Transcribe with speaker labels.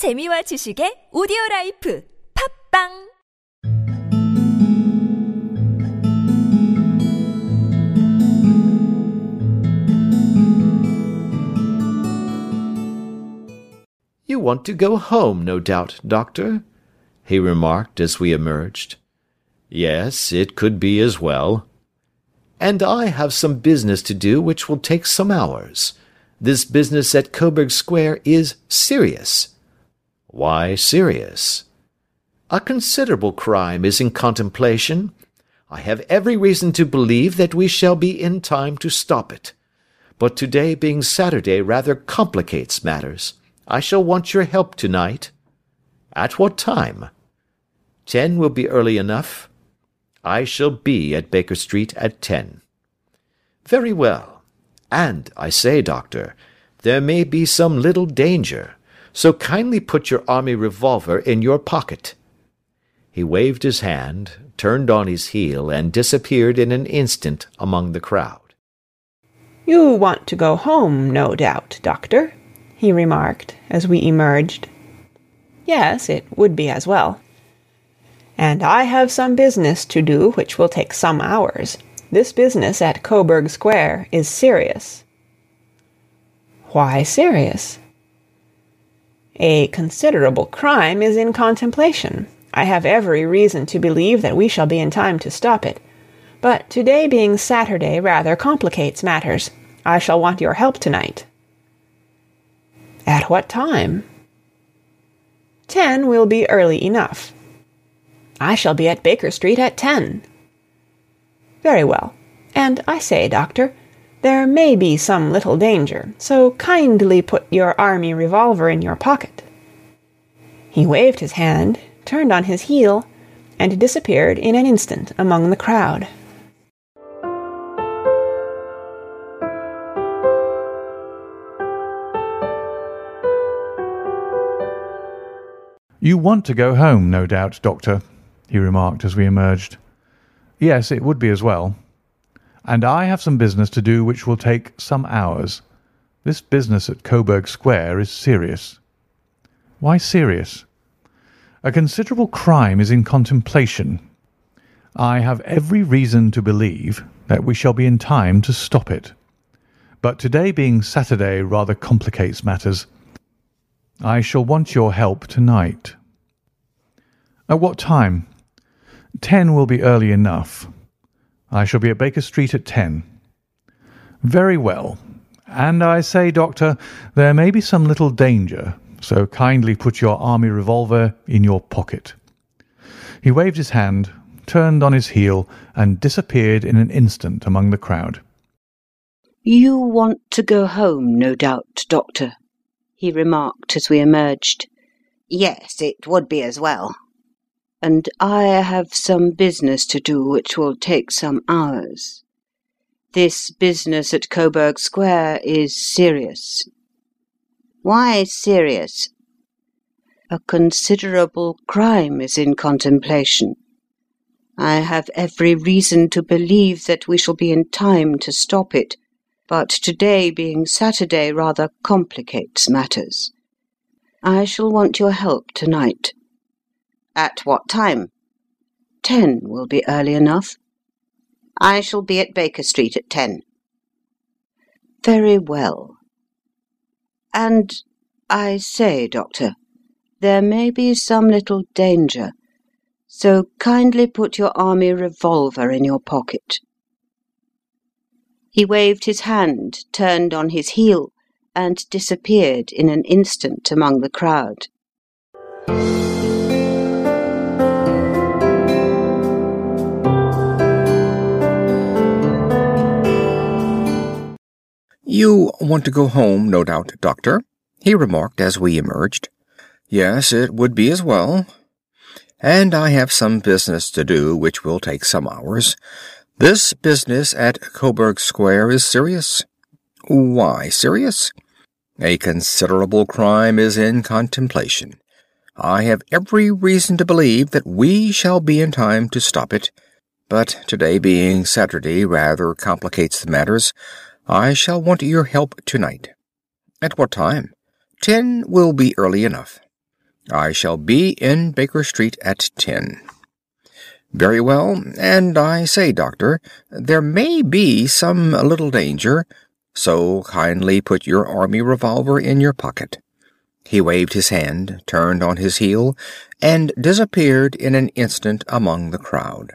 Speaker 1: 재미와 지식의 오디오 라이프 팝빵
Speaker 2: You want to go home, no doubt, Doctor? he remarked as we emerged. Yes, it could be as well. And I have some business to do which will take some hours. This business at Coburg Square is serious. Why serious? A considerable crime is in contemplation. I have every reason to believe that we shall be in time to stop it. But today being Saturday rather complicates matters. I shall want your help tonight. At what time? Ten will be early enough. I shall be at Baker Street at ten. Very well. And, I say, doctor, there may be some little danger, so kindly put your army revolver in your pocket. He waved his hand, turned on his heel, and disappeared in an instant among the crowd.
Speaker 3: You want to go home, no doubt, doctor, he remarked as we emerged. Yes, it would be as well. And I have some business to do which will take some hours. This business at Coburg Square is serious. Why serious? A considerable crime is in contemplation. I have every reason to believe that we shall be in time to stop it. But today being Saturday rather complicates matters. I shall want your help tonight. At what time? Ten will be early enough. I shall be at Baker Street at ten. Very well. And I say, doctor, there may be some little danger, so kindly put your army revolver in your pocket. He waved his hand, turned on his heel, and disappeared in an instant among the crowd.
Speaker 4: You want to go home, no doubt, Doctor, he remarked as we emerged. Yes, it would be as well. And I have some business to do which will take some hours. This business at Coburg Square is serious. Why serious? A considerable crime is in contemplation. I have every reason to believe that we shall be in time to stop it. But today being Saturday rather complicates matters. I shall want your help tonight. At what time? Ten will be early enough. I shall be at Baker Street at ten. Very well. And I say, Doctor, there may be some little danger, so kindly put your army revolver in your pocket. He waved his hand, turned on his heel, and disappeared in an instant among the crowd.
Speaker 5: You want to go home, no doubt, Doctor, he remarked as we emerged.
Speaker 6: Yes, it would be as well.
Speaker 5: And I have some business to do which will take some hours. This business at Coburg Square is serious.
Speaker 6: Why serious?
Speaker 5: A considerable crime is in contemplation. I have every reason to believe that we shall be in time to stop it, but today being Saturday rather complicates matters. I shall want your help tonight.
Speaker 6: At what time?
Speaker 5: Ten will be early enough.
Speaker 6: I shall be at Baker Street at ten.
Speaker 5: Very well. And I say, Doctor, there may be some little danger, so kindly put your army revolver in your pocket. He waved his hand, turned on his heel, and disappeared in an instant among the crowd.
Speaker 7: You want to go home, no doubt, Doctor, he remarked as we emerged. Yes, it would be as well. And I have some business to do which will take some hours. This business at Coburg Square is serious. Why serious? A considerable crime is in contemplation. I have every reason to believe that we shall be in time to stop it, but today being Saturday rather complicates the matters. I shall want your help tonight. At what time? Ten will be early enough. I shall be in Baker Street at ten. Very well, and I say, Doctor, there may be some little danger, so kindly put your army revolver in your pocket. He waved his hand, turned on his heel, and disappeared in an instant among the crowd.